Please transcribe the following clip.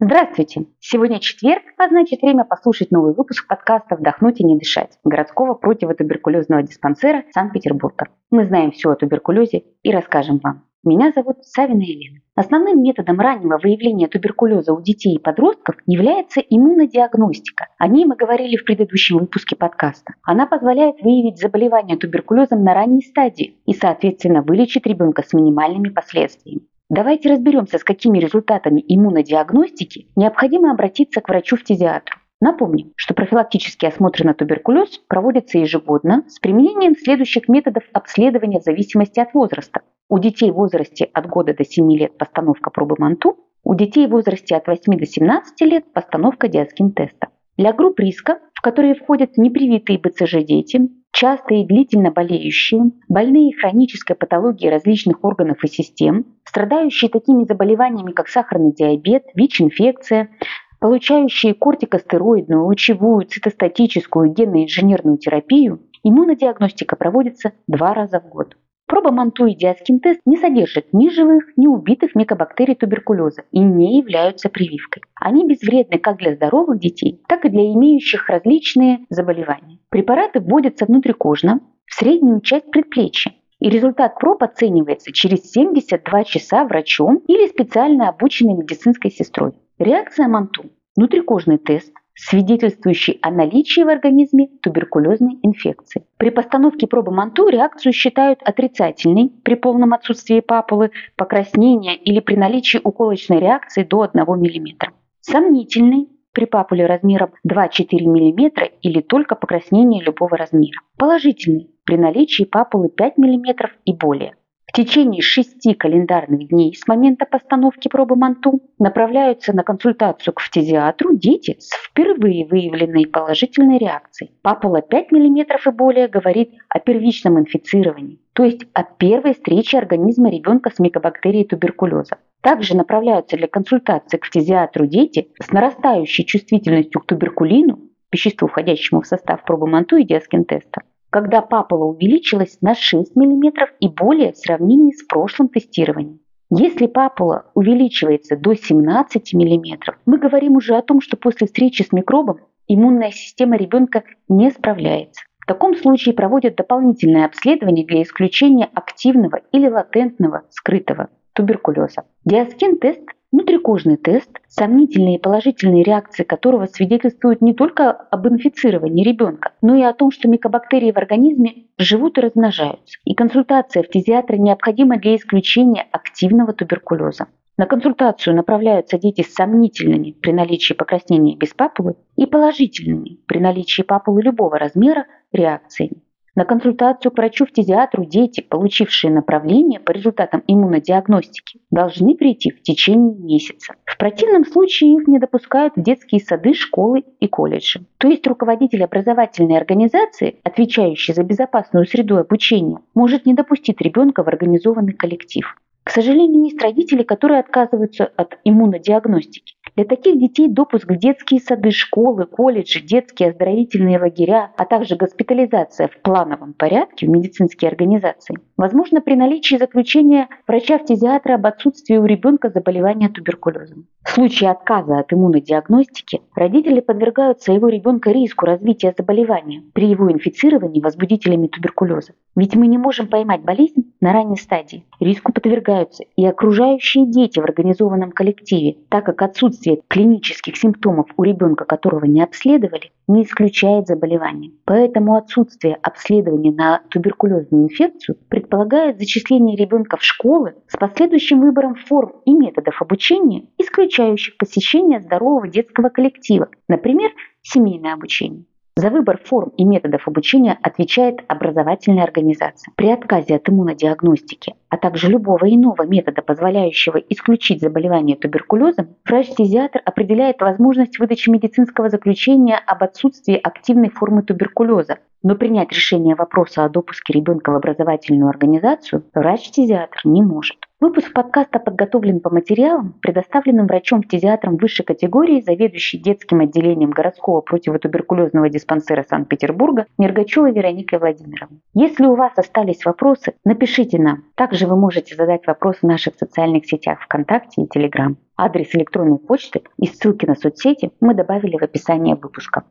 Здравствуйте! Сегодня четверг, а значит время послушать новый выпуск подкаста «Вдохнуть и не дышать» городского противотуберкулезного диспансера Санкт-Петербурга. Мы знаем все о туберкулезе и расскажем вам. Меня зовут Савина Елена. Основным методом раннего выявления туберкулеза у детей и подростков является иммунодиагностика. О ней мы говорили в предыдущем выпуске подкаста. Она позволяет выявить заболевание туберкулезом на ранней стадии и, соответственно, вылечить ребенка с минимальными последствиями. Давайте разберемся, с какими результатами иммунодиагностики необходимо обратиться к врачу-фтизиатру. Напомним, что профилактический осмотр на туберкулез проводится ежегодно с применением следующих методов обследования в зависимости от возраста. У детей в возрасте от года до 7 лет постановка пробы МАНТУ, у детей в возрасте от 8 до 17 лет постановка диаскин-теста. Для групп риска, в которые входят непривитые БЦЖ дети, часто и длительно болеющие, больные хронической патологией различных органов и систем, страдающие такими заболеваниями, как сахарный диабет, ВИЧ-инфекция, получающие кортикостероидную, лучевую, цитостатическую, генно-инженерную терапию, иммунодиагностика проводится два раза в год. Проба Манту и диаскин-тест не содержат ни живых, ни убитых микобактерий туберкулеза и не являются прививкой. Они безвредны как для здоровых детей, так и для имеющих различные заболевания. Препараты вводятся внутрикожно в среднюю часть предплечья, и результат проб оценивается через 72 часа врачом или специально обученной медицинской сестрой. Реакция Манту – внутрикожный тест, свидетельствующий о наличии в организме туберкулезной инфекции. При постановке пробы МАНТУ реакцию считают отрицательной при полном отсутствии папулы, покраснения или при наличии уколочной реакции до 1 мм. Сомнительной при папуле размером 2-4 мм или только покраснение любого размера. Положительный при наличии папулы 5 мм и более. В течение шести календарных дней с момента постановки пробы МАНТУ направляются на консультацию к фтизиатру дети с впервые выявленной положительной реакцией. Папула 5 мм и более говорит о первичном инфицировании, то есть о первой встрече организма ребенка с микобактерией туберкулеза. Также направляются для консультации к фтизиатру дети с нарастающей чувствительностью к туберкулину, веществу, входящему в состав пробы МАНТУ и диаскин-теста, когда папула увеличилась на 6 мм и более в сравнении с прошлым тестированием. Если папула увеличивается до 17 мм, мы говорим уже о том, что после встречи с микробом иммунная система ребенка не справляется. В таком случае проводят дополнительное обследование для исключения активного или латентного скрытого туберкулеза. Диаскин-тест Внутрикожный тест, сомнительные положительные реакции которого свидетельствуют не только об инфицировании ребенка, но и о том, что микобактерии в организме живут и размножаются. И консультация фтизиатра необходима для исключения активного туберкулеза. На консультацию направляются дети с сомнительными при наличии покраснения без папулы и положительными при наличии папулы любого размера реакциями. На консультацию к врачу-фтизиатру дети, получившие направление по результатам иммунодиагностики, должны прийти в течение месяца. В противном случае их не допускают в детские сады, школы и колледжи. То есть руководитель образовательной организации, отвечающий за безопасную среду обучения, может не допустить ребенка в организованный коллектив. К сожалению, есть родители, которые отказываются от иммунодиагностики. Для таких детей допуск в детские сады, школы, колледжи, детские оздоровительные лагеря, а также госпитализация в плановом порядке в медицинские организации возможно при наличии заключения врача-фтизиатра об отсутствии у ребенка заболевания туберкулезом. В случае отказа от иммунодиагностики родители подвергают своего ребенка риску развития заболевания при его инфицировании возбудителями туберкулеза. Ведь мы не можем поймать болезнь на ранней стадии. Риску подвергаются и окружающие дети в организованном коллективе, так как отсутствие отсутствие клинических симптомов у ребенка, которого не обследовали, не исключает заболевание. Поэтому отсутствие обследования на туберкулезную инфекцию предполагает зачисление ребенка в школы с последующим выбором форм и методов обучения, исключающих посещение здорового детского коллектива, например, семейное обучение. За выбор форм и методов обучения отвечает образовательная организация. При отказе от иммунодиагностики, а также любого иного метода, позволяющего исключить заболевание туберкулезом, врач-фтизиатр определяет возможность выдачи медицинского заключения об отсутствии активной формы туберкулеза, но принять решение вопроса о допуске ребенка в образовательную организацию врач-фтизиатр не может. Выпуск подкаста подготовлен по материалам, предоставленным врачом-фтизиатром высшей категории, заведующей детским отделением городского противотуберкулезного диспансера Санкт-Петербурга Нергачевой Вероникой Владимировной. Если у вас остались вопросы, напишите нам. Также Также вы можете задать вопрос в наших социальных сетях ВКонтакте и Телеграм. Адрес электронной почты и ссылки на соцсети мы добавили в описание выпуска.